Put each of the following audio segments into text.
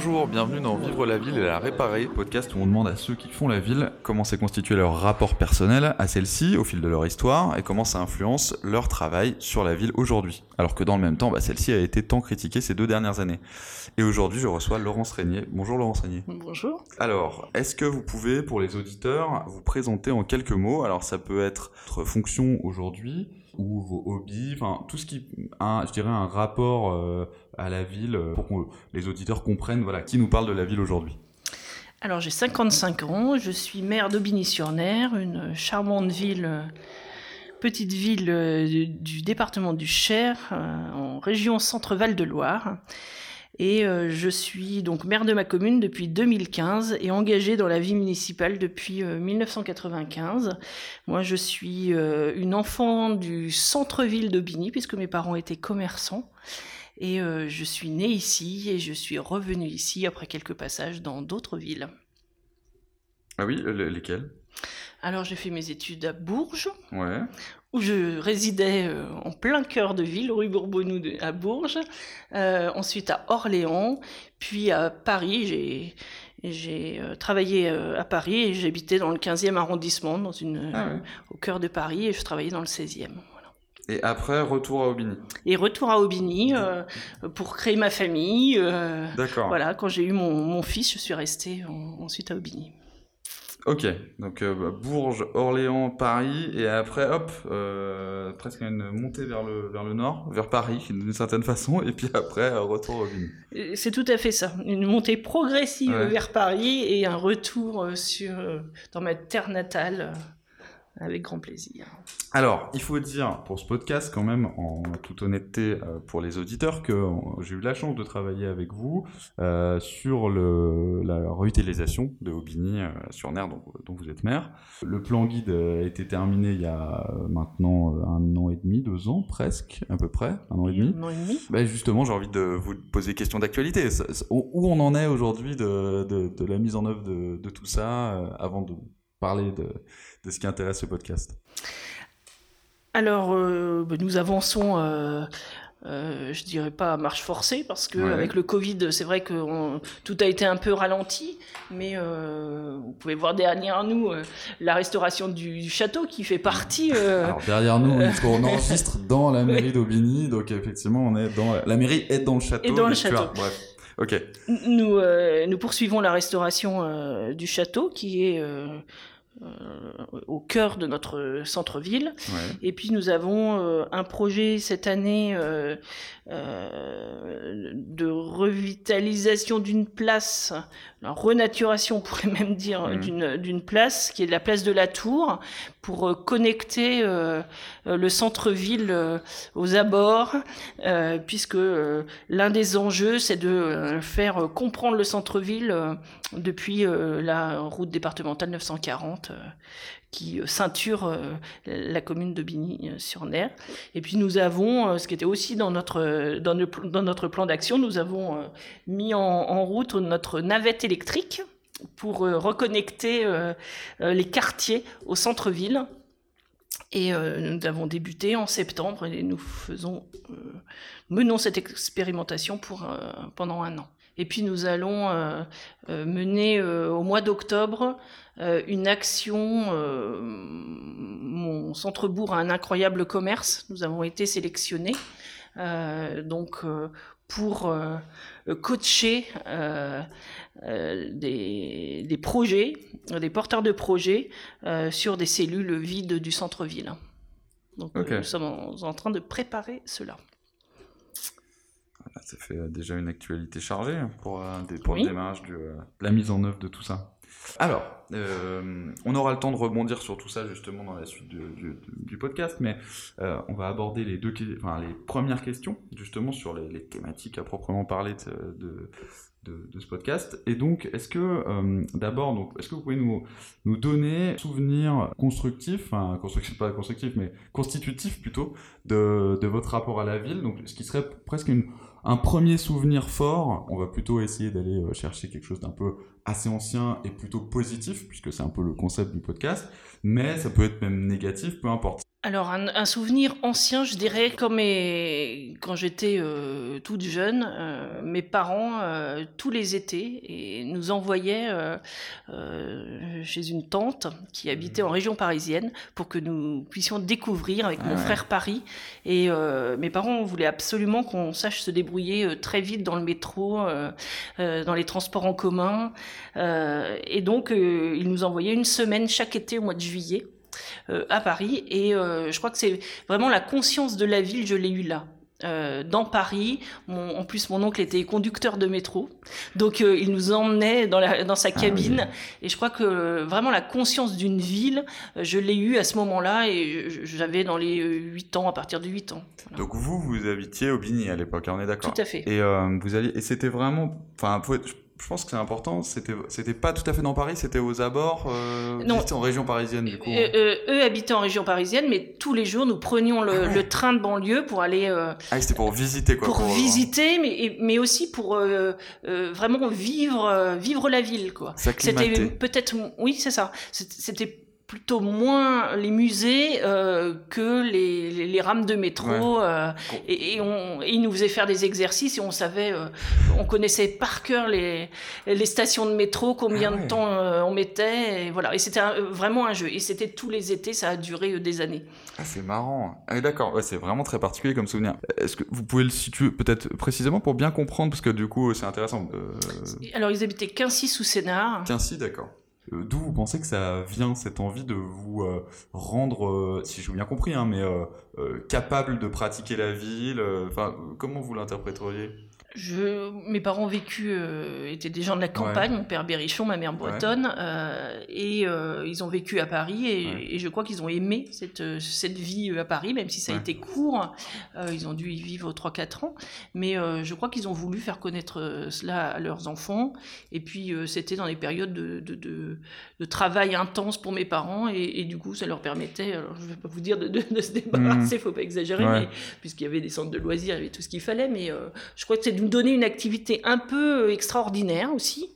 Bonjour, bienvenue dans Vivre la ville et la réparer, podcast où on demande à ceux qui font la ville comment s'est constitué leur rapport personnel à celle-ci au fil de leur histoire et comment ça influence leur travail sur la ville aujourd'hui. Alors que dans le même temps, bah, celle-ci a été tant critiquée ces deux dernières années. Et aujourd'hui, je reçois Laurence Régnier. Bonjour Laurence Régnier. Bonjour. Alors, est-ce que vous pouvez, pour les auditeurs, vous présenter en quelques mots? Alors, ça peut être votre fonction aujourd'hui ou vos hobbies, enfin tout ce qui, a, je dirais, un rapport euh, à la ville euh, pour que les auditeurs comprennent, voilà, qui nous parle de la ville aujourd'hui. Alors j'ai 55 ans, je suis maire d'Aubigny-sur-Ner, une charmante ville, euh, petite ville du département du Cher, en région Centre-Val de Loire. Et euh, je suis donc maire de ma commune depuis 2015 et engagée dans la vie municipale depuis 1995. Euh, Moi, je suis euh, une enfant du centre-ville d'Aubigny puisque mes parents étaient commerçants. Et je suis née ici et je suis revenue ici après quelques passages dans d'autres villes. Ah oui, lesquelles? Alors j'ai fait mes études à Bourges, ouais. où je résidais euh, en plein cœur de ville, rue Bourbonnou à Bourges. Euh, ensuite à Orléans, puis à Paris. J'ai j'ai euh, travaillé à Paris et j'habitais dans le 15e arrondissement, dans une, ah au cœur de Paris, et je travaillais dans le 16e. Et après, retour à Aubigny. Et retour à Aubigny pour créer ma famille. D'accord. Voilà, quand j'ai eu mon, mon, fils, je suis restée ensuite à Aubigny. Ok, donc euh, bah, Bourges, Orléans, Paris, et après, hop, euh, presque une montée vers le, vers le nord, vers Paris, d'une certaine façon, et puis après, un retour au Aubigny. C'est tout à fait ça, une montée progressive vers Paris et un retour euh, sur, dans ma terre natale. Avec grand plaisir. Alors, il faut dire pour ce podcast quand même, en toute honnêteté euh, pour les auditeurs, que j'ai eu la chance de travailler avec vous euh, sur le, la réutilisation de Aubigny euh, sur Ner, dont, dont, vous êtes maire. Le plan guide a été terminé il y a maintenant un an et demi, deux ans presque, à peu près, un an et demi. Un an et demi. Ben justement, j'ai envie de vous poser question d'actualité. Où on en est aujourd'hui de, de, de, la mise en œuvre de, de tout ça avant de parler de, de ce qui intéresse ce podcast Alors, euh, ben, nous avançons, euh, euh, je dirais pas à marche forcée, parce que avec le Covid, c'est vrai que tout a été un peu ralenti, mais euh, vous pouvez voir derrière nous euh, la restauration du, château qui fait partie. Alors derrière nous, on enregistre dans la mairie d'Aubigny, donc effectivement, on est dans la mairie est dans le château. Et dans le château. bref. Ok. Nous, nous poursuivons la restauration du château qui est euh, au cœur de notre centre-ville. Et puis nous avons euh, un projet cette année euh, de revitalisation d'une place, la renaturation on pourrait même dire mmh. d'une place, qui est la place de la Tour, pour connecter le centre-ville aux abords, puisque l'un des enjeux c'est de faire comprendre le centre-ville depuis la route départementale 940 euh, qui euh, ceinture euh, la commune de Bigny-sur-Ner. Et puis nous avons, ce qui était aussi dans notre, dans, dans notre plan d'action, nous avons mis en, route notre navette électrique pour reconnecter les quartiers au centre-ville. Et nous avons débuté en septembre et nous faisons, menons cette expérimentation pour, pendant un an. Et puis nous allons euh, euh, mener euh, au mois d'octobre une action. mon centre-bourg a un incroyable commerce. Nous avons été sélectionnés. donc pour coacher des, des, projets, des porteurs de projets sur des cellules vides du centre-ville. Donc nous sommes en train de préparer cela. Ça fait euh, déjà une actualité chargée pour, euh, pour le démarrage de euh, la mise en œuvre de tout ça. Alors, on aura le temps de rebondir sur tout ça justement dans la suite du, podcast, mais on va aborder les, deux, enfin, les premières questions justement sur les, thématiques à proprement parler de, ce podcast. Et donc, est-ce que, d'abord, donc, est-ce que vous pouvez nous, nous donner un souvenir constructif, enfin, constructif, pas constructif, mais constitutif plutôt, de, de votre rapport à la ville, donc ce qui serait presque une un premier souvenir fort, on va plutôt essayer d'aller chercher quelque chose d'un peu assez ancien et plutôt positif, puisque c'est un peu le concept du podcast, mais ça peut être même négatif, peu importe. Alors, un, souvenir ancien, je dirais, comme quand j'étais euh, toute jeune, euh, mes parents, euh, tous les étés, et nous envoyaient chez une tante qui habitait en région parisienne pour que nous puissions découvrir avec mon frère Paris. Et mes parents voulaient absolument qu'on sache se débrouiller très vite dans le métro, dans les transports en commun. et donc, ils nous envoyaient une semaine chaque été au mois de juillet. Euh, à Paris. Et euh, je crois que c'est vraiment la conscience de la ville, je l'ai eu là. Euh, dans Paris. en plus, mon oncle était conducteur de métro, donc il nous emmenait dans, la, dans sa ah cabine. Et je crois que vraiment la conscience d'une ville, je l'ai eu à ce moment-là, et j'avais dans les 8 ans, à partir de 8 ans. Donc vous, vous habitiez au Bigny à l'époque, hein, on est d'accord Tout à fait. Et vous alliez, et c'était vraiment, enfin, je pense que c'est important. C'était, c'était pas tout à fait dans Paris, c'était aux abords. Euh, non. en région parisienne, du coup. Euh, euh, eux habitaient en région parisienne, mais tous les jours, nous prenions le, ah train de banlieue pour aller. Euh, ah, c'était pour visiter, quoi. Pour, visiter, mais, mais aussi pour vraiment vivre, vivre la ville, quoi. C'était peut-être, oui, c'est ça. C'était plutôt moins les musées euh, que les, les, rames de métro euh, et, et, on, ils nous faisaient faire des exercices et on savait euh, on connaissait par cœur les, les stations de métro combien ah de temps on mettait et voilà. Et c'était vraiment un jeu. Et c'était tous les étés ça a duré des années. Ah, c'est marrant. Ah, d'accord. Ouais, c'est vraiment très particulier comme souvenir. Est-ce que vous pouvez le situer peut-être précisément pour bien comprendre? Parce que du coup c'est intéressant alors ils habitaient Quincy sous Sénart. Quincy d'accord d'où vous pensez que ça vient cette envie de vous euh, rendre, euh, si j'ai bien compris, hein, mais capable de pratiquer la ville Enfin, comment vous l'interpréteriez? Je, mes parents vécu euh, étaient des gens de la campagne, mon père Berrichon, ma mère bretonne, euh, et euh, ils ont vécu à Paris et, et je crois qu'ils ont aimé cette, cette vie à Paris, même si ça a été court. ils ont dû y vivre 3-4 ans, mais je crois qu'ils ont voulu faire connaître cela à leurs enfants. Et puis c'était dans des périodes de, de, de, de, travail intense pour mes parents et, et, du coup ça leur permettait, alors je ne vais pas vous dire de, se débarrasser, il ne faut pas exagérer, puisqu'il y avait des centres de loisirs, il y avait tout ce qu'il fallait, mais je crois que c'est nous donner une activité un peu euh, extraordinaire aussi.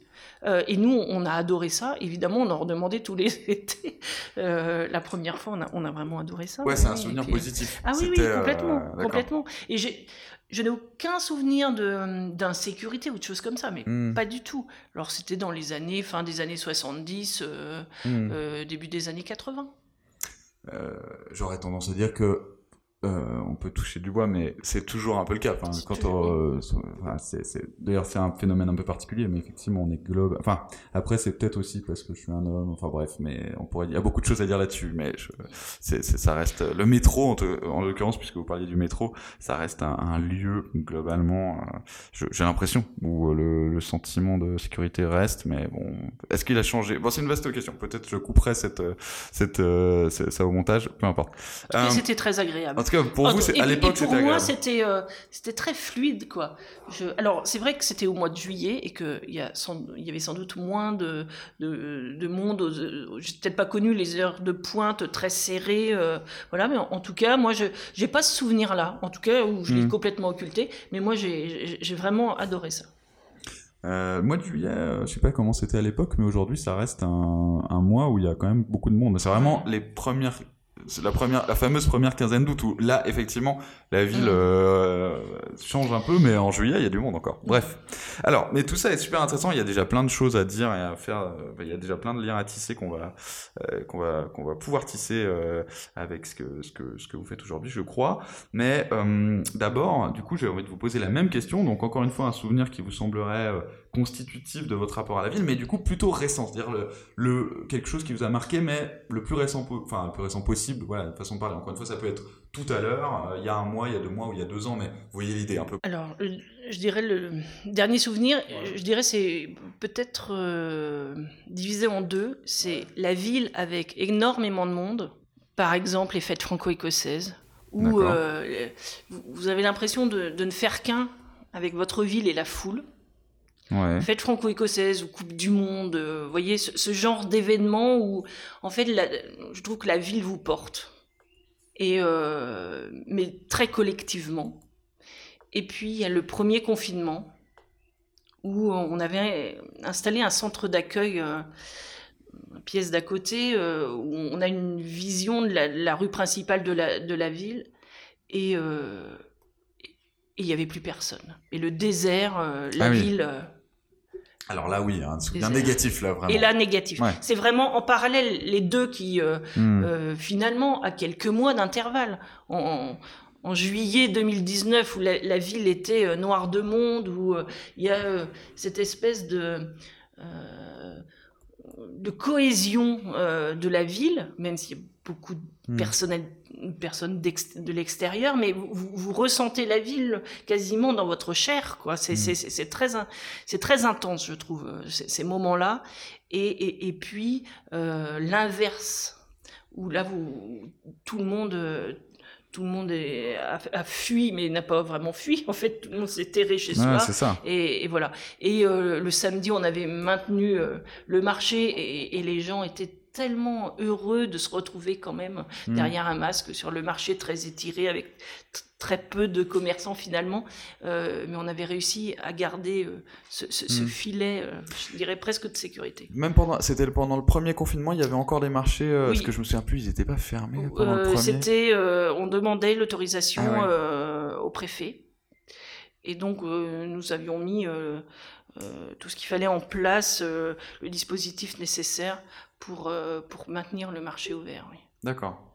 Euh, et nous, on a adoré ça. Évidemment, on en demandait tous les étés. Euh, la première fois, on a, on a, vraiment adoré ça. Ouais, c'est un souvenir positif. Ah oui, oui, complètement. complètement. Et je n'ai aucun souvenir d'insécurité ou de choses comme ça, mais hmm. pas du tout. Alors, c'était dans les années, fin des années 70, hmm. début des années 80. J'aurais tendance à dire que euh, on peut toucher du bois, mais c'est toujours un peu le cas. Enfin, quand on, euh, c'est, d'ailleurs, c'est un phénomène un peu particulier, mais effectivement, on est globe. Enfin, après, c'est peut-être aussi parce que je suis un homme. Enfin, bref, mais on pourrait. Il y a beaucoup de choses à dire là-dessus, mais je... c'est, ça reste le métro, en, en l'occurrence, puisque vous parliez du métro, ça reste un, lieu globalement. Euh, j'ai l'impression où le, le, sentiment de sécurité reste, mais bon, est-ce qu'il a changé? Bon, c'est une vaste question. Peut-être je couperai cette, cette, ça au montage, peu importe. c'était très agréable pour vous, à l'époque, c'était Pour moi, c'était euh, c'était très fluide, quoi. Je... Alors, c'est vrai que c'était au mois de juillet et qu'il y, a y avait sans doute moins de, de, de monde. J'ai peut-être pas connu les heures de pointe très serrées, euh, voilà. Mais en, tout cas, moi, je j'ai pas ce souvenir-là. En tout cas, où je l'ai hmm. complètement occulté. Mais moi, j'ai vraiment adoré ça. Euh, mois de juillet, euh, je sais pas comment c'était à l'époque, mais aujourd'hui ça reste un, un, mois où il y a quand même beaucoup de monde. C'est vraiment les premières la première, la fameuse première quinzaine d'août où là, effectivement, la ville mm. euh, change un peu, mais en juillet, il y a du monde encore. Bref. Alors, mais tout ça est super intéressant. Il y a déjà plein de choses à dire et à faire. Euh, il y a déjà plein de liens à tisser qu'on va, euh, qu'on va, qu'on va pouvoir tisser avec ce que, ce que, ce que vous faites aujourd'hui, je crois. Mais d'abord, du coup, j'ai envie de vous poser la même question. Donc, encore une fois, un souvenir qui vous semblerait constitutif de votre rapport à la ville, mais du coup plutôt récent, c'est-à-dire le, le, quelque chose qui vous a marqué, mais le plus récent, enfin le plus récent possible. Voilà, de façon de parler. Encore une fois, ça peut être tout à l'heure, euh, il y a un mois, il y a deux mois ou il y a deux ans, mais vous voyez l'idée un peu. Alors, je dirais le dernier souvenir, je dirais c'est peut-être euh, divisé en deux. C'est la ville avec énormément de monde, par exemple les fêtes franco-écossaises, où euh, vous avez l'impression de, de ne faire qu'un avec votre ville et la foule. Fête franco-écossaise ou Coupe du Monde, euh, vous voyez, ce, genre d'événement où, en fait, je trouve que la ville vous porte. Et, euh, mais très collectivement. et puis il y a le premier confinement où on avait installé un centre d'accueil, euh, pièce d'à côté, euh, où on a une vision de la, rue principale de la, de la ville, et il n'y avait plus personne. Et le désert, la ah ville... alors là, oui, un souvenir négatif, là, vraiment. Et là, négatif. C'est vraiment en parallèle les deux qui, hmm. finalement, à quelques mois d'intervalle, on, en juillet 2019 où la, ville était euh, noire de monde, où euh, il y a euh, cette espèce de, de cohésion de la ville, même s'il y a beaucoup de hmm. personnes de l'extérieur, mais vous, ressentez la ville quasiment dans votre chair. quoi. C'est hmm. très, très intense, je trouve, ces moments-là. Et, et, puis l'inverse, où là, vous, tout le monde tout le monde est, a, fui, mais n'a pas vraiment fui. En fait, tout le monde s'est terré chez soi. Ça. Et, voilà. Et euh, le samedi, on avait maintenu euh, le marché et, les gens étaient tellement heureux de se retrouver quand même hmm. derrière un masque sur le marché très étiré avec très peu de commerçants finalement, euh, mais on avait réussi à garder euh, ce, hmm. filet, euh, je dirais presque de sécurité. Même pendant, c'était pendant le premier confinement, il y avait encore des marchés, parce que je me souviens plus, ils n'étaient pas fermés pendant le premier. C'était, on demandait l'autorisation ah au préfet, et donc nous avions mis tout ce qu'il fallait en place, le dispositif nécessaire pour, pour maintenir le marché ouvert. Oui. D'accord.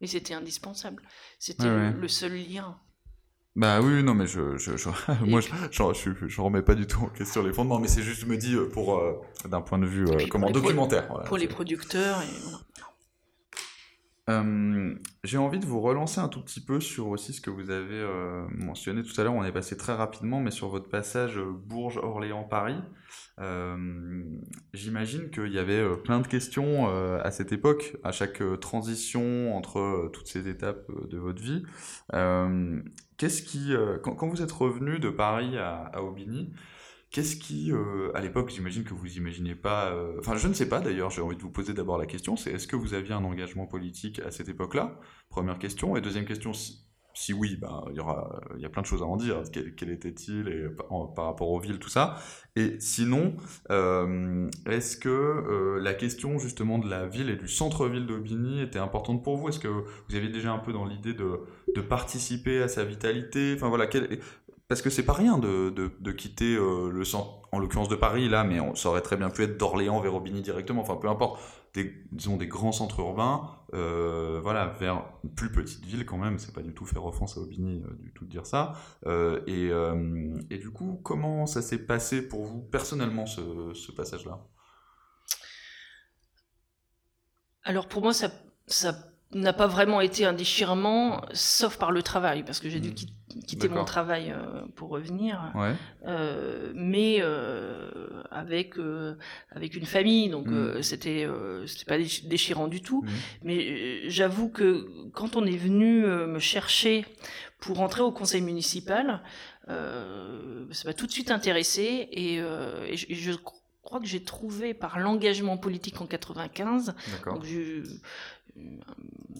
Et c'était indispensable. C'était le, seul lien. Bah oui, non, mais je, je, je moi, je, je, je, remets pas du tout en question les fondements, mais c'est juste, je me dis, euh, pour, euh, d'un point de vue, euh, comment, documentaire. pour les producteurs. Et. Euh, j'ai envie de vous relancer un tout petit peu sur aussi ce que vous avez euh, mentionné tout à l'heure. On est passé très rapidement, mais sur votre passage. Euh, j'imagine qu'il y avait plein de questions à cette époque, à chaque transition entre toutes ces étapes de votre vie. Qu'est-ce qui, quand, vous êtes revenu de Paris à Aubigny, Qu'est-ce qui, euh, à l'époque, j'imagine que vous imaginez pas. Euh, enfin, je ne sais pas d'ailleurs. J'ai envie de vous poser d'abord la question. C'est est-ce que vous aviez un engagement politique à cette époque-là? Première question. Et deuxième question, si, oui, ben, il y y a plein de choses à en dire. Quel, était-il et par, rapport aux villes, tout ça? Et sinon, euh, est-ce que la question justement de la ville et du centre-ville d'Aubigny était importante pour vous? Est-ce que vous aviez déjà un peu dans l'idée de, de participer à sa vitalité? Enfin voilà, parce que c'est pas rien de, de, quitter euh, le centre, en l'occurrence de Paris là, mais on, ça aurait très bien pu être d'Orléans vers Aubigny directement, enfin peu importe, des, disons des grands centres urbains, euh, voilà, vers une plus petite ville quand même, c'est pas du tout faire offense à Aubigny euh, du tout de dire ça, et, et, du coup, comment ça s'est passé pour vous personnellement ce, ce passage-là? Alors pour moi, ça, ça n'a pas vraiment été un déchirement, sauf par le travail, parce que j'ai dû hmm. quitter mon travail euh, pour revenir, euh, mais euh, avec avec une famille, donc hmm. c'était c'était pas déchirant du tout. Hmm. Mais j'avoue que quand on est venu me chercher pour entrer au conseil municipal, ça m'a tout de suite intéressé et, et je, je crois que j'ai trouvé par l'engagement politique en 95, donc je,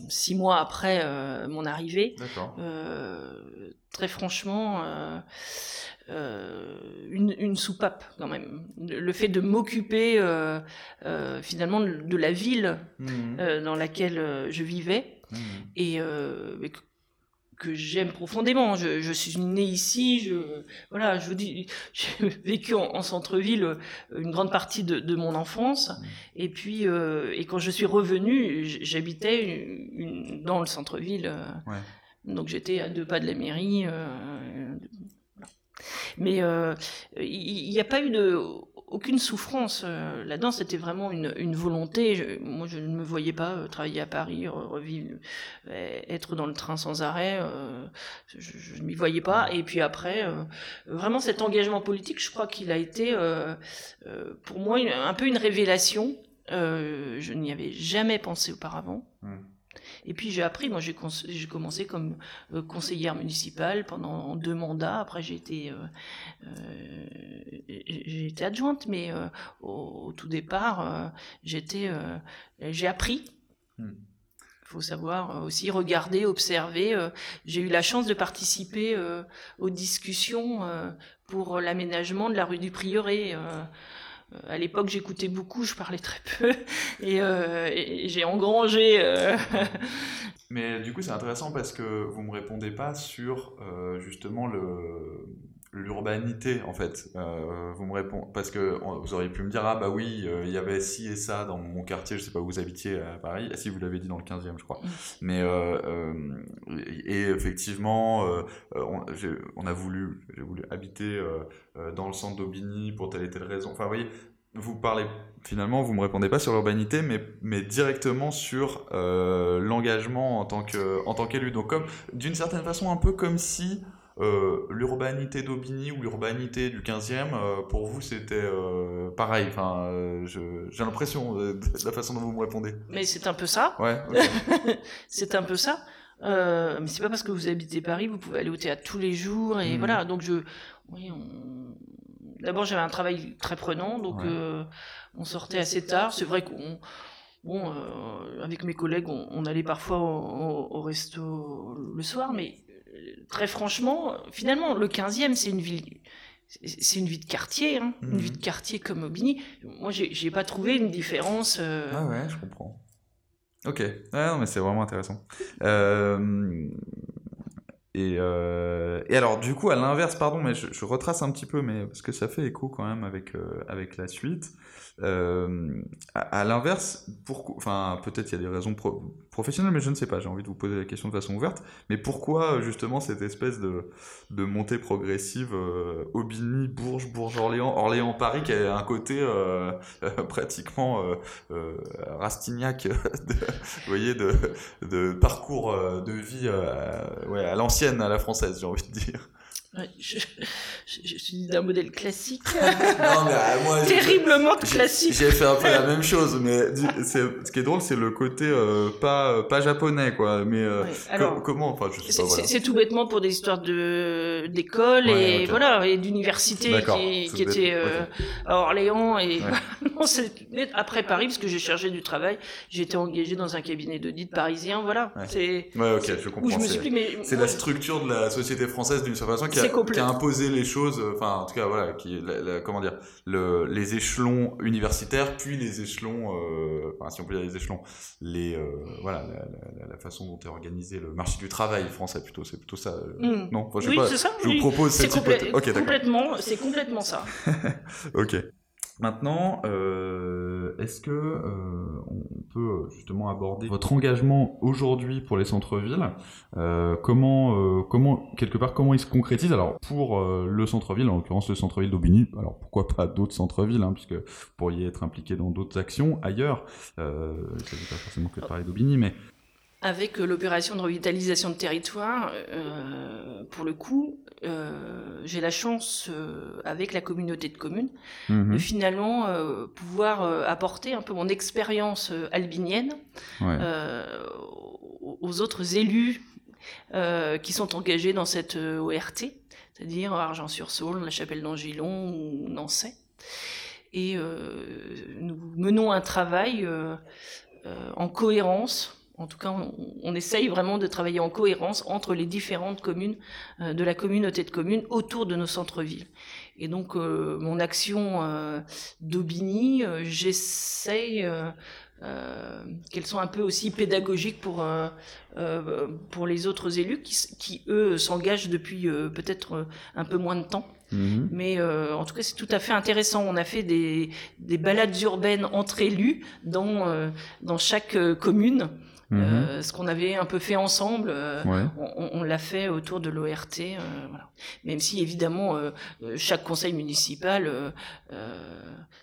six mois après euh, mon arrivée. Euh, très franchement, euh, une, soupape quand même. Le fait de m'occuper finalement de la ville mmh. dans laquelle je vivais. Mmh. Et, que j'aime profondément. Je, je, suis née ici, je, voilà, je vous dis, j'ai vécu en, centre-ville euh, une grande partie de, de mon enfance. Mmh. Et puis, euh, et quand je suis revenue, j'habitais une, dans le centre-ville. Euh, ouais. Donc j'étais à deux pas de la mairie. Euh, mais il n'y a pas eu de aucune souffrance. Euh, là-dedans, c'était vraiment une, volonté. moi, je ne me voyais pas euh, travailler à Paris, revivre, euh, être dans le train sans arrêt. je ne m'y voyais pas. Et puis après, vraiment cet engagement politique, je crois qu'il a été pour moi un peu une révélation. je n'y avais jamais pensé auparavant. Mmh. Et puis j'ai appris, moi j'ai commencé comme euh, conseillère municipale pendant deux mandats. Après j'ai été, euh, euh, été adjointe, mais au, tout départ j'étais, j'ai appris. Hmm. faut savoir aussi regarder, observer. J'ai eu la chance de participer aux discussions pour l'aménagement de la rue du Prieuré. À l'époque, j'écoutais beaucoup, je parlais très peu, et, et j'ai engrangé mais du coup, c'est intéressant parce que vous me répondez pas sur euh, justement le l'urbanité en fait. Euh, vous me répondez parce que vous auriez pu me dire ah bah oui, euh, il y avait ci et ça dans mon quartier, je sais pas où vous habitiez à Paris. Ah, si vous l'avez dit dans le 15e, je crois. Mm. Mais et effectivement, on, on, a voulu j'ai voulu habiter dans le centre d'Aubigny pour telle et telle raison. Enfin, vous voyez, vous parlez finalement, vous me répondez pas sur l'urbanité, mais, mais directement sur euh, l'engagement en tant que en tant qu'élu. Donc comme d'une certaine façon, un peu comme si euh, l'urbanité d'Aubigny ou l'urbanité du 15e, euh, pour vous, c'était pareil. Enfin, j'ai l'impression de, la façon dont vous me répondez. Mais c'est un peu ça. Ouais. c'est un peu ça. mais c'est pas parce que vous habitez Paris, vous pouvez aller au théâtre tous les jours et mmh. voilà. Donc je, oui, on, D'abord, j'avais un travail très prenant, donc euh, on sortait assez tard. C'est vrai qu'on, bon, euh, avec mes collègues, on, allait parfois au, resto le soir, mais euh, très franchement, finalement, le 15e, c'est une ville. C'est une vie de quartier, hein, une vie de mhm. quartier comme Aubigny. Moi, j'ai pas trouvé une différence. Ah ouais, je comprends. Ok, non, mais c'est vraiment intéressant. Euh, et, euh, et, alors, du coup, à l'inverse, pardon, mais je, je, retrace un petit peu, mais parce que ça fait écho quand même avec, euh, avec la suite. Euh, à, l'inverse, pourquoi, enfin, peut-être il y a des raisons professionnelles, mais je ne sais pas, j'ai envie de vous poser la question de façon ouverte. Mais pourquoi, justement, cette espèce de, montée progressive euh, Aubigny, Bourges, Bourges-Orléans, Orléans-Paris, qui a un côté euh, pratiquement euh, Rastignac, de, vous voyez, de, de parcours de vie ouais, à l'ancienne, à la française, j'ai envie de dire je, je, suis d'un modèle classique. non, mais, euh, moi, terriblement classique. J'ai fait un peu la même chose, mais ce qui est drôle, c'est le côté euh, pas pas japonais, quoi. Mais euh, comment, enfin, je sais pas. C'est tout bêtement pour des histoires de d'école et voilà et d'université qui, qui était à Orléans et non, après Paris parce que j'ai cherché du travail, été engagé dans un cabinet d'audit parisien, voilà. C'est ouais, ok, je comprends. C'est la structure de la société française d'une certaine façon qui a qui a imposé les choses, euh, enfin en tout cas voilà, qui comment dire, le, les échelons universitaires, puis les échelons, euh, enfin si on peut dire les échelons, les euh, voilà la, la, façon dont est organisé le marché du travail français plutôt, c'est plutôt ça. Hmm. Non, je oui, c'est ça. Je vous propose cette hypothèse. Ok, complètement, c'est complètement ça. ok. Maintenant, euh, est-ce que euh, on peut justement aborder votre engagement aujourd'hui pour les centres-villes euh, Comment, comment quelque part, comment il se concrétise? Alors pour le centre-ville, en l'occurrence le centre-ville d'Aubigny, alors pourquoi pas d'autres centres-villes, hein, puisque vous pourriez être impliqué dans d'autres actions ailleurs. Euh, il ne s'agit pas forcément que de parler d'Aubigny, mais avec l'opération de revitalisation de territoire, pour le coup, euh, j'ai la chance, euh, avec la communauté de communes, mhm. de finalement euh, pouvoir apporter un peu mon expérience albinienne aux autres élus qui sont engagés dans cette ORT, c'est-à-dire Argent-sur-Saône, la Chapelle d'Angilon ou Nancy. Et nous menons un travail en cohérence en tout cas, on, essaye vraiment de travailler en cohérence entre les différentes communes euh, de la communauté de communes autour de nos centres-villes. Et donc, euh, mon action euh, d'Aubigny, j'essaye qu'elles soient un peu aussi pédagogiques pour, pour les autres élus qui, qui eux, s'engagent depuis peut-être un peu moins de temps. Mhm. Mais en tout cas, c'est tout à fait intéressant. On a fait des, des balades urbaines entre élus dans, dans chaque commune. Mhm. Euh, ce qu'on avait un peu fait ensemble, euh, on, l'a fait autour de l'ORT. Euh, voilà. Même si évidemment chaque conseil municipal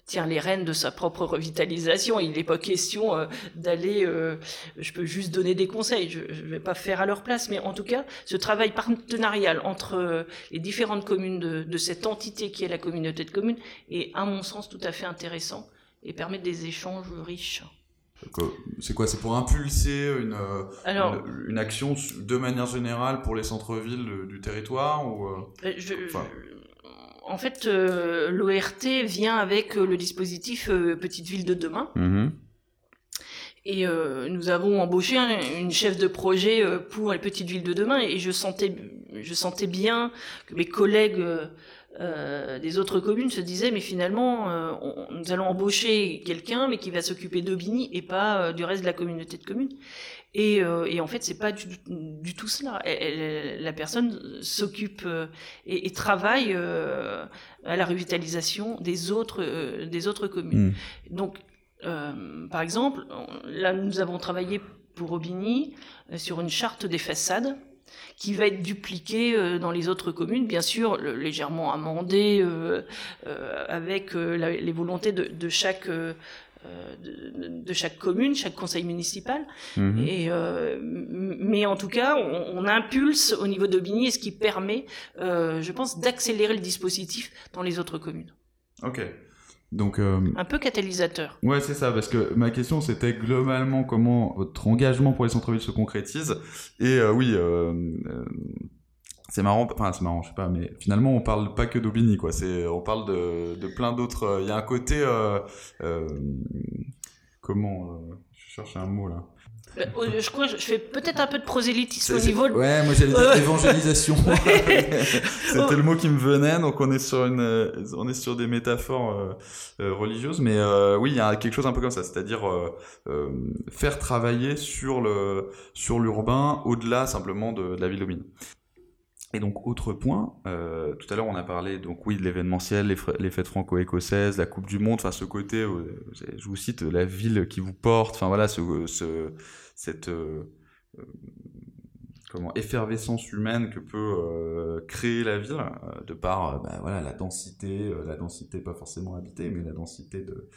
tient les rênes de sa propre revitalisation. Il n'est pas question d'aller. je peux juste donner des conseils. Je ne vais pas faire à leur place, mais en tout cas, ce travail partenarial entre les différentes communes de, de cette entité qui est la communauté de communes est, à mon sens, tout à fait intéressant et permet des échanges riches. C'est quoi C'est pour impulser une, euh, une, action de manière générale pour les centres-villes du territoire ou, euh, euh, En fait, l'ORT vient avec le dispositif Petite Ville de demain. Mm-hmm. Et euh, nous avons embauché une chef de projet euh, pour les petites villes de demain et je sentais, je sentais bien que mes collègues euh, des autres communes se disaient mais finalement nous allons embaucher quelqu'un mais qui va s'occuper d'Aubigny et pas du reste de la communauté de communes. Et, et en fait c'est pas du, du, tout cela. la personne s'occupe et, et, travaille à la revitalisation des autres des autres communes. Mmh. Donc euh, par exemple, là, nous avons travaillé pour Aubigny euh, sur une charte des façades qui va être dupliquée euh, dans les autres communes, bien sûr légèrement amendée avec les volontés de, chaque de, chaque commune, chaque conseil municipal. Mhm. Et, mais en tout cas, on, on impulse au niveau d'Aubigny, ce qui permet, je pense, d'accélérer le dispositif dans les autres communes. Ok. Donc, euh, un peu catalyseur. Ouais, c'est ça, parce que ma question c'était globalement comment votre engagement pour les centres-villes se concrétise. Et euh, oui, euh, c'est marrant, enfin c'est marrant, je sais pas, mais finalement on parle pas que d'Aubigny, quoi. C'est, on parle de, de plein d'autres. Il y a un côté, comment, je cherche un mot là. Euh, je crois que je fais peut-être un peu de prosélytisme au niveau de... Ouais, moi j'allais dire euh. évangélisation. C'était le mot qui me venait, donc on est sur, une, euh, on est sur des métaphores religieuses, mais oui, il y a quelque chose un peu comme ça, c'est-à-dire faire travailler sur le sur l'urbain au-delà simplement de, de la ville domine. Et donc, autre point, euh, tout à l'heure on a parlé, donc oui, de l'événementiel, les, fêtes franco-écossaises, la Coupe du Monde, enfin ce côté, euh, je vous cite, la ville qui vous porte, enfin voilà, ce, ce cette euh, euh comment effervescence humaine que peut euh, créer la ville, de par bah, voilà la densité, la densité pas forcément habitée, mais la densité de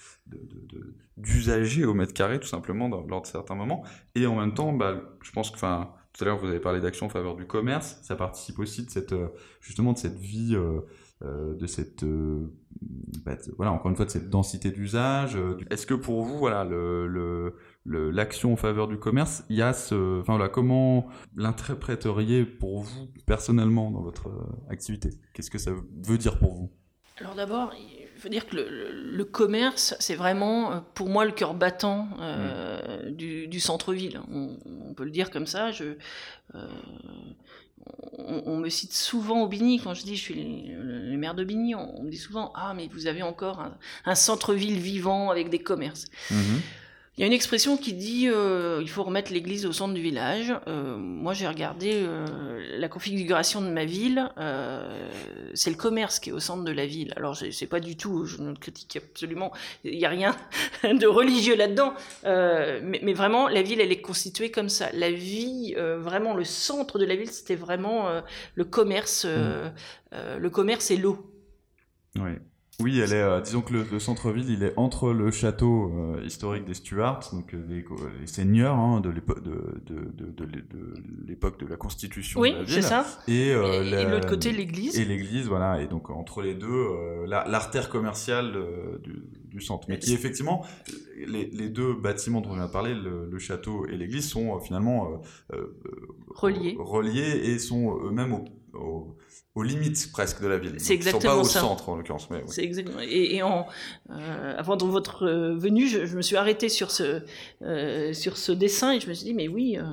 d'usagers de, de, au mètre carré tout simplement dans, lors de certains moments, et en même temps, bah, je pense que enfin tout à l'heure, vous avez parlé d'action en faveur du commerce. Ça participe aussi de cette, euh, justement, de cette vie, euh, euh, de cette, bah, voilà, encore une fois, de cette densité d'usage. Est-ce que pour vous, voilà, le, l'action en faveur du commerce, il y a ce, enfin voilà, comment l'interpréteriez pour vous personnellement dans votre activité? Qu'est-ce que ça veut dire pour vous? Alors d'abord, faut dire que le, commerce, c'est vraiment euh, pour moi le cœur battant euh, mm. du, centre-ville. On, peut le dire comme ça. Je, euh, on, me cite souvent au Bigny, quand je dis je suis le, maire de Bigny, on, me dit souvent Ah, mais vous avez encore un, centre-ville vivant avec des commerces. Mm-hmm. Il y a une expression qui dit euh, il faut remettre l'église au centre du village. Euh, moi, j'ai regardé euh, la configuration de ma ville. Euh, c'est le commerce qui est au centre de la ville. Alors, c'est pas du tout, je ne critique absolument. Il n'y a rien de religieux là-dedans. Mais, mais, vraiment, la ville, elle est constituée comme ça. La vie, vraiment, le centre de la ville, c'était vraiment le commerce, mmh. le commerce et l'eau. Oui. Oui, elle est. Euh, disons que le, centre-ville, il est entre le château euh, historique des Stuarts, donc euh, les, les, seigneurs hein, de l'époque de, de, de, de l'époque de la Constitution oui, de la ville. c'est ça. Et, et, l'autre côté, l'église. Et l'église, voilà. Et donc entre les deux, l'artère commerciale du, du, centre, mais qui effectivement, les, les, deux bâtiments dont on a parlé, le, le château et l'église, sont finalement reliés. reliés et sont eux-mêmes au, au aux limites presque de la ville. C'est exactement. Ils sont pas au centre en l'occurrence. Mais C'est exactement. Et, et en, euh, avant votre euh, venue, je, je, me suis arrêtée sur ce euh, sur ce dessin et je me suis dit mais oui, euh,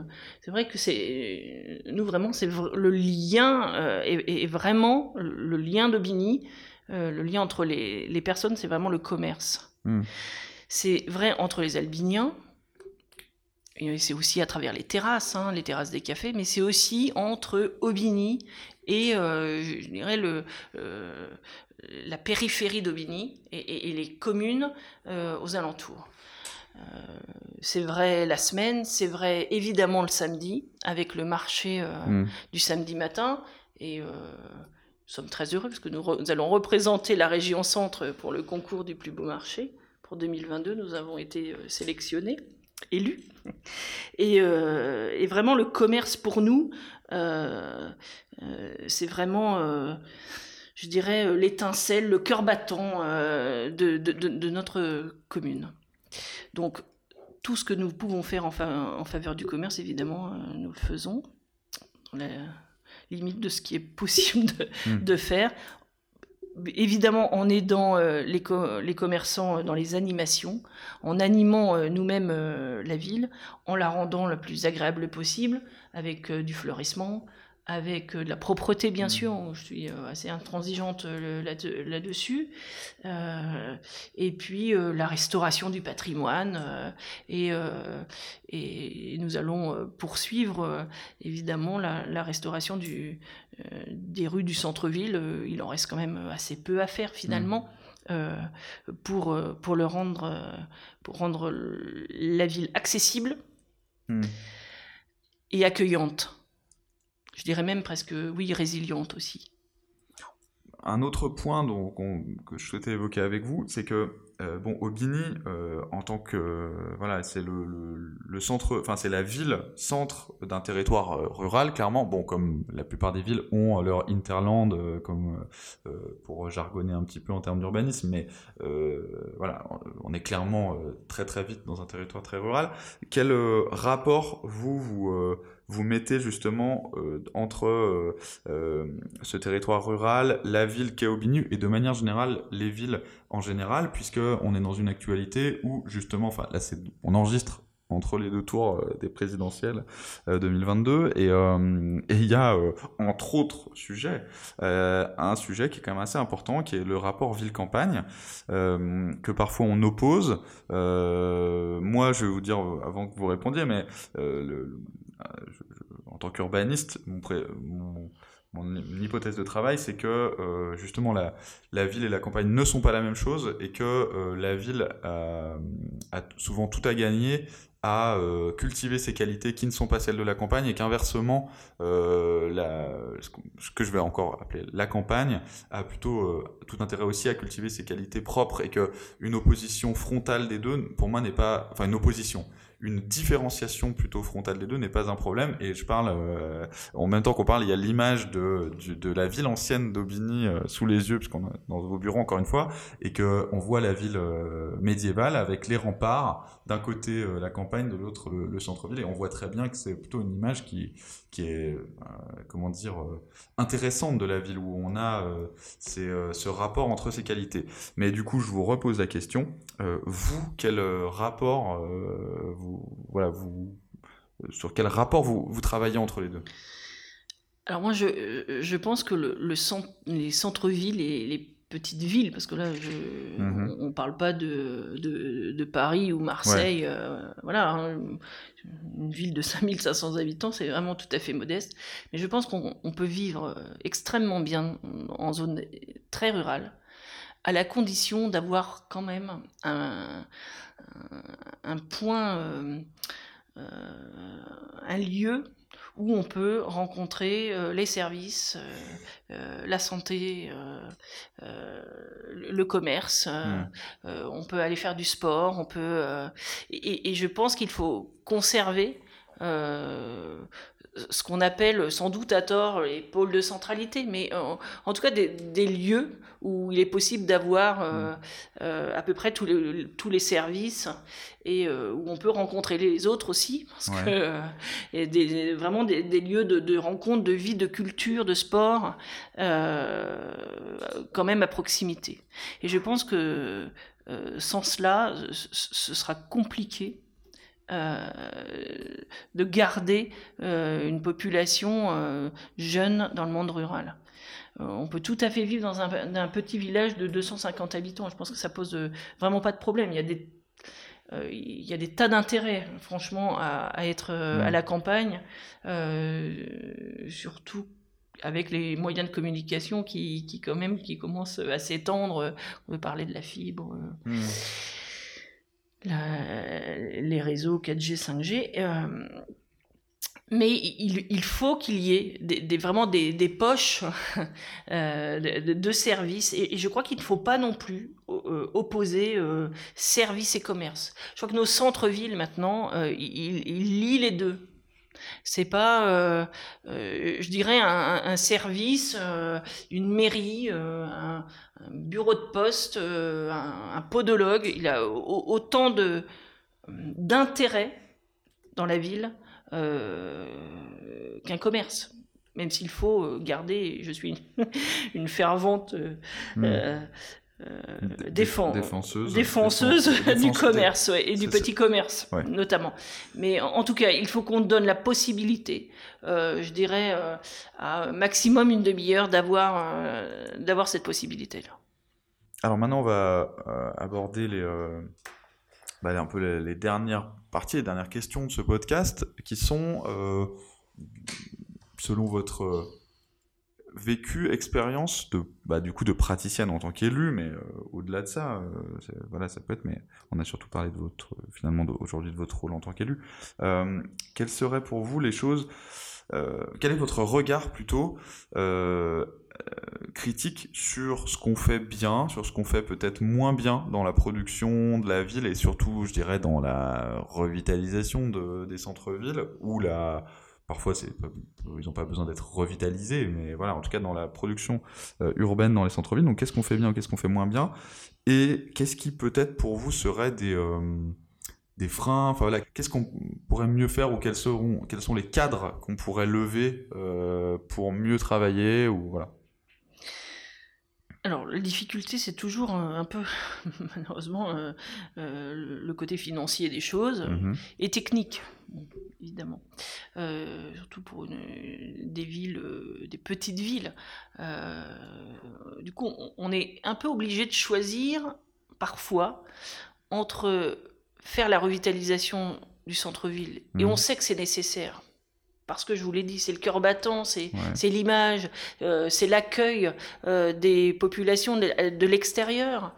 c'est vrai que c'est nous vraiment c'est le lien est, est, vraiment le lien de Bini, le lien entre les, les personnes, c'est vraiment le commerce. Hmm. C'est vrai entre les Albiniens. C'est aussi à travers les terrasses, hein, les terrasses des cafés, mais c'est aussi entre Aubigny et euh, je dirais le, euh, la périphérie d'Aubigny et, et, les communes euh, aux alentours. C'est vrai la semaine, c'est vrai évidemment le samedi, avec le marché euh, mm. du samedi matin. Et nous sommes très heureux parce que nous, nous, allons représenter la région centre pour le concours du plus beau marché. Pour 2022, nous avons été sélectionnés, élus. Et, et vraiment, le commerce pour nous, euh, euh, c'est vraiment, euh, je dirais, l'étincelle, le cœur battant de, de, notre commune. Donc, tout ce que nous pouvons faire en, en faveur du commerce, évidemment, nous le faisons, dans la limite de ce qui est possible de, hmm. de faire. Évidemment en aidant les, les, commerçants dans les animations, en animant nous-mêmes la ville, en la rendant la plus agréable possible, avec du fleurissement, avec de la propreté bien mmh. sûr, je suis assez intransigeante là-dessus, et puis la restauration du patrimoine, et, et, nous allons poursuivre évidemment la, restauration du, des rues du centre-ville, il en reste quand même assez peu à faire finalement. Mmh. pour, pour le rendre pour rendre la ville accessible mmh. et accueillante je dirais même presque, oui, résiliente aussi. Un autre point dont, que je souhaitais évoquer avec vous, c'est que euh, bon, Aubigny, euh, en tant que voilà, c'est le, centre, enfin c'est la ville centre d'un territoire euh, rural, clairement. Bon, comme la plupart des villes ont leur interland, comme pour jargonner un petit peu en termes d'urbanisme, mais voilà, on est clairement très très vite dans un territoire très rural. Quel rapport vous vous vous mettez justement euh, entre euh, euh, ce territoire rural, la ville Aubigny et de manière générale les villes en général, puisque on est dans une actualité où justement, enfin là on enregistre entre les deux tours des présidentielles 2022 et il y a entre autres sujets un sujet qui est quand même assez important qui est le rapport ville-campagne que parfois on oppose. Moi je vais vous dire avant que vous répondiez mais le, en tant qu'urbaniste, mon, hypothèse de travail, c'est que euh, justement la, ville et la campagne ne sont pas la même chose et que euh, la ville a, souvent tout à gagner à euh, cultiver ses qualités qui ne sont pas celles de la campagne et qu'inversement, ce que je vais encore appeler la campagne a plutôt tout intérêt aussi à cultiver ses qualités propres et que une opposition frontale des deux, pour moi, n'est pas, enfin une opposition une différenciation plutôt frontale des deux n'est pas un problème. Et je parle, euh, en même temps qu'on parle, il y a l'image de, de, la ville ancienne d'Aubigny euh, sous les yeux, puisqu'on est dans vos bureaux encore une fois, et que on voit la ville euh, médiévale avec les remparts, d'un côté la campagne, de l'autre le, centre-ville, et on voit très bien que c'est plutôt une image qui, qui est, comment dire, intéressante de la ville, où on a ce rapport entre ces qualités. Mais du coup, je vous repose la question, vous, quel rapport vous voilà, vous, sur quel rapport vous, vous travaillez entre les deux? Alors moi, je, je pense que le, centre, les centres-villes et les petites villes, parce que là, mhm. on ne parle pas de, de, Paris ou Marseille, euh, voilà, hein, une ville de 5500 habitants, c'est vraiment tout à fait modeste, mais je pense qu'on peut vivre extrêmement bien en zone très rurale, à la condition d'avoir quand même un, un point, euh, euh, un lieu où on peut rencontrer euh, les services, la santé, le commerce. Hmm. on peut aller faire du sport, on peut. Et, et, je pense qu'il faut conserver ce qu'on appelle sans doute à tort les pôles de centralité, mais en, tout cas des, lieux où il est possible d'avoir euh, mm. euh, à peu près tous les, tous les services et euh, où on peut rencontrer les autres aussi, parce que des, vraiment des, lieux de, de, rencontre, de vie, de culture, de sport, quand même à proximité. Et je pense que sans cela, ce sera compliqué euh, de garder euh, une population euh, jeune dans le monde rural. on peut tout à fait vivre dans un, petit village de 250 habitants. Je pense que ça pose vraiment pas de problème. Il y a des il y a des tas d'intérêts, franchement, à, être à la campagne, surtout avec les moyens de communication qui, qui, quand même, qui commencent à s'étendre. On veut parler de la fibre. Mmh les réseaux 4G, 5G. Euh, mais il, faut qu'il y ait vraiment des, poches euh, de, services. Et, je crois qu'il ne faut pas non plus euh, opposer service et commerce. Je crois que nos centres-villes, maintenant, ils, lient les deux. C'est pas, je dirais, un, service, une mairie, un, bureau de poste, euh, un, podologue, il a autant de d'intérêt dans la ville euh, qu'un commerce. même s'il faut garder, je suis une, fervente. Euh, défenseuse, défenseuse du commerce et du petit commerce notamment. Mais en, tout cas, il faut qu'on donne la possibilité, euh, je dirais, euh, à maximum une demi-heure d'avoir d'avoir cette possibilité-là. Alors maintenant, on va aborder les, bah, un peu les, dernières parties, les dernières questions de ce podcast, qui sont, selon votre vécu, expérience de, bah, du coup, de praticienne en tant qu'élu, mais euh, au-delà de ça, euh, voilà, ça peut être, mais on a surtout parlé de votre, finalement, aujourd'hui de votre rôle en tant qu'élu. Euh, quelles seraient pour vous les choses, quel est votre regard plutôt critique sur ce qu'on fait bien, sur ce qu'on fait peut-être moins bien dans la production de la ville et surtout, je dirais, dans la revitalisation de, des centres-villes ou la Parfois, ils n'ont pas besoin d'être revitalisés, mais voilà, en tout cas dans la production euh, urbaine dans les centres-villes. Donc, qu'est-ce qu'on fait bien, qu'est-ce qu'on fait moins bien Et qu'est-ce qui peut-être pour vous serait des, euh, des freins? Enfin voilà, qu'est-ce qu'on pourrait mieux faire ou quels, seront, quels sont les cadres qu'on pourrait lever euh, pour mieux travailler ou voilà alors, la difficulté, c'est toujours un, peu, malheureusement, euh, euh, le côté financier des choses mhm. et technique, évidemment. Euh, surtout pour des villes, des petites villes. du coup, on, est un peu obligé de choisir, parfois, entre faire la revitalisation du centre-ville, et on mhm. sait que c'est nécessaire parce que je vous l'ai dit, c'est le cœur battant, c'est l'image, euh, c'est l'accueil euh, des populations de, l'extérieur,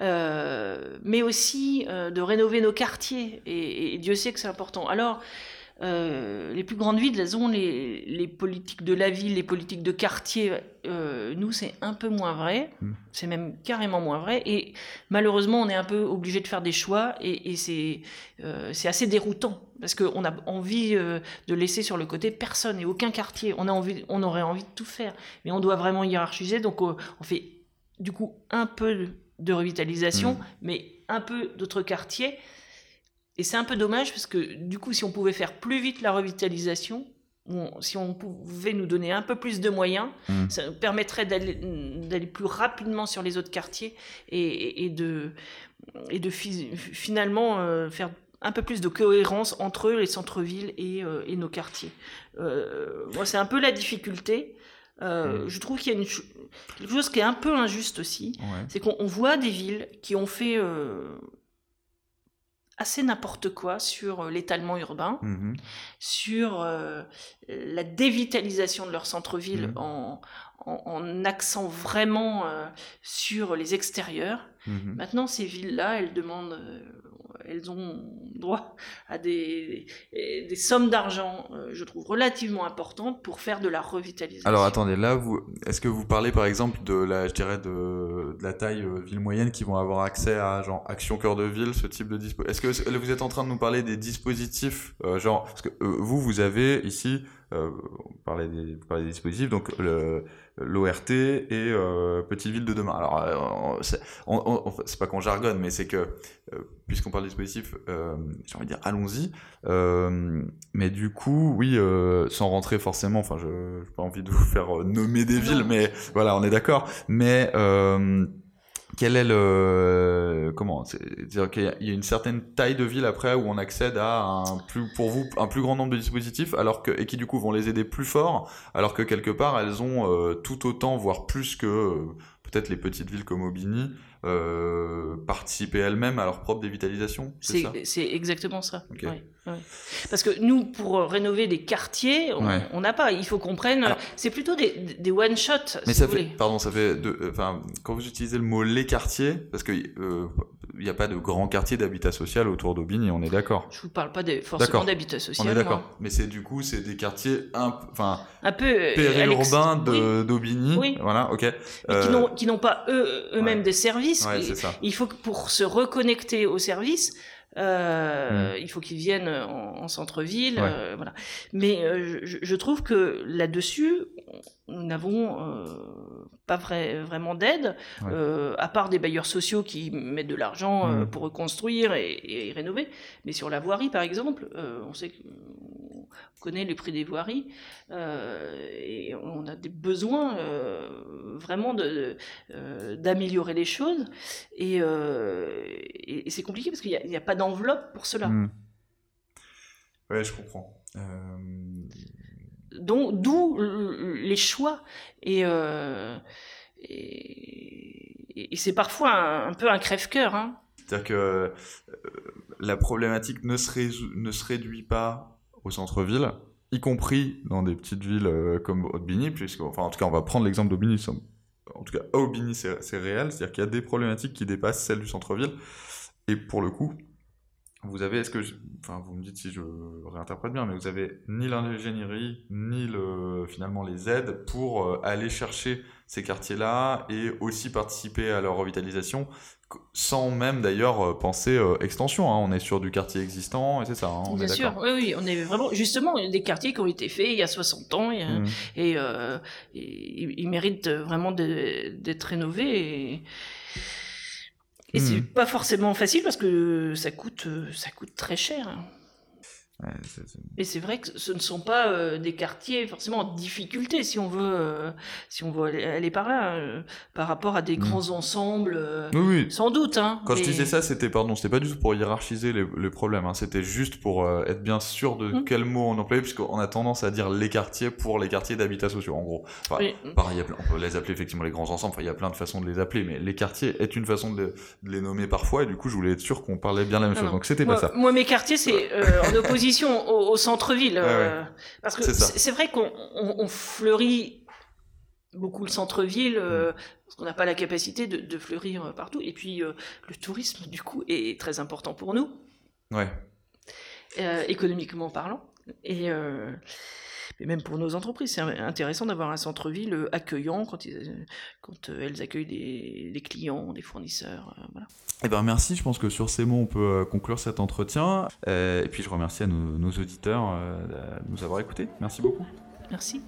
euh, mais aussi de rénover nos quartiers. Et, et Dieu sait que c'est important. Alors, euh, les plus grandes villes, elles ont les, politiques de la ville, les politiques de quartier. Euh, nous, c'est un peu moins vrai. Hmm. C'est même carrément moins vrai. Et malheureusement, on est un peu obligé de faire des choix. Et, euh, c'est assez déroutant. Parce qu'on a envie de laisser sur le côté personne et aucun quartier. On, a envie, on aurait envie de tout faire. Mais on doit vraiment hiérarchiser. Donc, on fait du coup un peu de revitalisation, hmm. mais un peu d'autres quartiers. Et c'est un peu dommage parce que du coup, si on pouvait faire plus vite la revitalisation, si on pouvait nous donner un peu plus de moyens, mmh. ça nous permettrait d'aller plus rapidement sur les autres quartiers et, de, et de finalement euh, faire un peu plus de cohérence entre les centres-villes et, euh, nos quartiers. Euh, moi, c'est un peu la difficulté. Mmh. Je trouve qu'il y a une quelque chose qui est un peu injuste aussi, c'est qu'on voit des villes qui ont fait assez n'importe quoi sur euh, l'étalement urbain, mmh sur euh, la dévitalisation de leur centre-ville mmh en, en, accent vraiment euh, sur les extérieurs. Mmh Maintenant, ces villes-là, elles demandent elles ont droit à des, sommes d'argent, euh, je trouve, relativement importantes pour faire de la revitalisation. Alors attendez, là, est-ce que vous parlez par exemple de la, je dirais, de, la taille euh, ville moyenne qui vont avoir accès à genre Action Cœur de Ville, ce type de dispositif Est-ce que vous êtes en train de nous parler des dispositifs, euh, genre, parce que vous, vous avez ici, on parlait des, vous parlez des dispositifs, donc le l'ORT et euh, Petite Ville de demain. Alors, euh, c'est pas qu'on jargonne, mais c'est que, euh, puisqu'on parle de dispositif, j'ai envie de dire, allons-y. mais du coup, oui, sans rentrer forcément, enfin, je n'ai pas envie de vous faire nommer des villes, mais voilà, on est d'accord. Mais quel est le comment c'est-à-dire qu'il y a une certaine taille de ville après où on accède à un plus pour vous un plus grand nombre de dispositifs alors que et qui du coup vont les aider plus fort alors que quelque part elles ont euh, tout autant voire plus que euh, peut-être les petites villes comme Aubigny euh, participer elles-mêmes à leur propre dévitalisation C'est exactement ça. Parce que nous, pour rénover des quartiers, on n'a pas. Il faut qu'on prenne. C'est plutôt des, des one-shots. Mais ça fait. Pardon, ça fait. Enfin, quand vous utilisez le mot les quartiers, parce que euh, il n'y a pas de grand quartier d'habitat social autour d'Aubigny, on est d'accord? Je vous parle pas forcément d'habitat social. On est d'accord. Mais c'est du coup, c'est des quartiers un, enfin, un peu euh, périurbains d'Aubigny. Oui. Voilà, ok. Qui n'ont pas eux eux-mêmes des services. Il faut que pour se reconnecter aux services, euh, hmm. Il faut qu'ils viennent en, centre-ville, euh, voilà. Mais euh, je, trouve que là-dessus, nous n'avons pas vrai, vraiment d'aide, à part des bailleurs sociaux qui mettent de l'argent hmm. pour reconstruire et, et, rénover. Mais sur la voirie, par exemple, on sait que connaît les prix des voiries et on a des besoins vraiment d'améliorer les choses et, c'est compliqué parce qu'il n'y a, pas d'enveloppe pour cela. Mmh. Ouais, je comprends. Donc, d'où les choix. Et, et, c'est parfois un, peu un crève-cœur. Hein. C'est-à-dire que euh, la problématique ne se, ne se réduit pas au centre-ville, y compris dans des petites villes euh, comme Aubigny, puisque, enfin, en tout cas, on va prendre l'exemple d'Aubigny. En tout cas, à Aubigny, c'est réel, c'est-à-dire qu'il y a des problématiques qui dépassent celles du centre-ville. Et pour le coup, vous avez, est-ce que, enfin, vous me dites si je réinterprète bien, mais vous avez ni l'ingénierie, ni le, finalement les aides pour euh, aller chercher ces quartiers-là et aussi participer à leur revitalisation, sans même d'ailleurs euh, penser euh, extension. Hein. On est sur du quartier existant et c'est ça. Hein, on Bien sûr, oui, oui, on est vraiment justement des quartiers qui ont été faits il y a 60 ans et, mmh. et, ils méritent vraiment d'être rénovés. Et et c'est hmm. pas forcément facile parce que ça coûte, ça coûte très cher. Et c'est vrai que ce ne sont pas euh, des quartiers forcément en difficulté, si on veut, euh, si on veut aller, par là, euh, par rapport à des mm. grands ensembles, oui, sans doute. Hein, Quand je disais ça, c'était pardon, c'était pas du tout pour hiérarchiser les, problèmes, hein, c'était juste pour être bien sûr de mm. quel mot on employait, puisqu'on a tendance à dire les quartiers pour les quartiers d'habitat sociaux, en gros. Pareil, on peut les appeler effectivement les grands ensembles, il y a plein de façons de les appeler, mais les quartiers est une façon de, les nommer parfois, et du coup, je voulais être sûr qu'on parlait bien la même chose. Donc c'était pas ça. Moi, mes quartiers, c'est en opposition au, centre-ville. Euh, parce que c'est vrai qu'on fleurit beaucoup le centre-ville, euh, mm. parce qu'on n'a pas la capacité de, fleurir partout. Et puis euh, le tourisme, du coup, est très important pour nous. Ouais. économiquement parlant. Et et même pour nos entreprises, c'est intéressant d'avoir un centre-ville euh, accueillant quand, quand euh, elles accueillent des, clients, des fournisseurs. Euh, voilà. Eh ben merci, je pense que sur ces mots, on peut conclure cet entretien. et puis je remercie à nos, nos auditeurs de nous avoir écoutés. Merci beaucoup. Merci.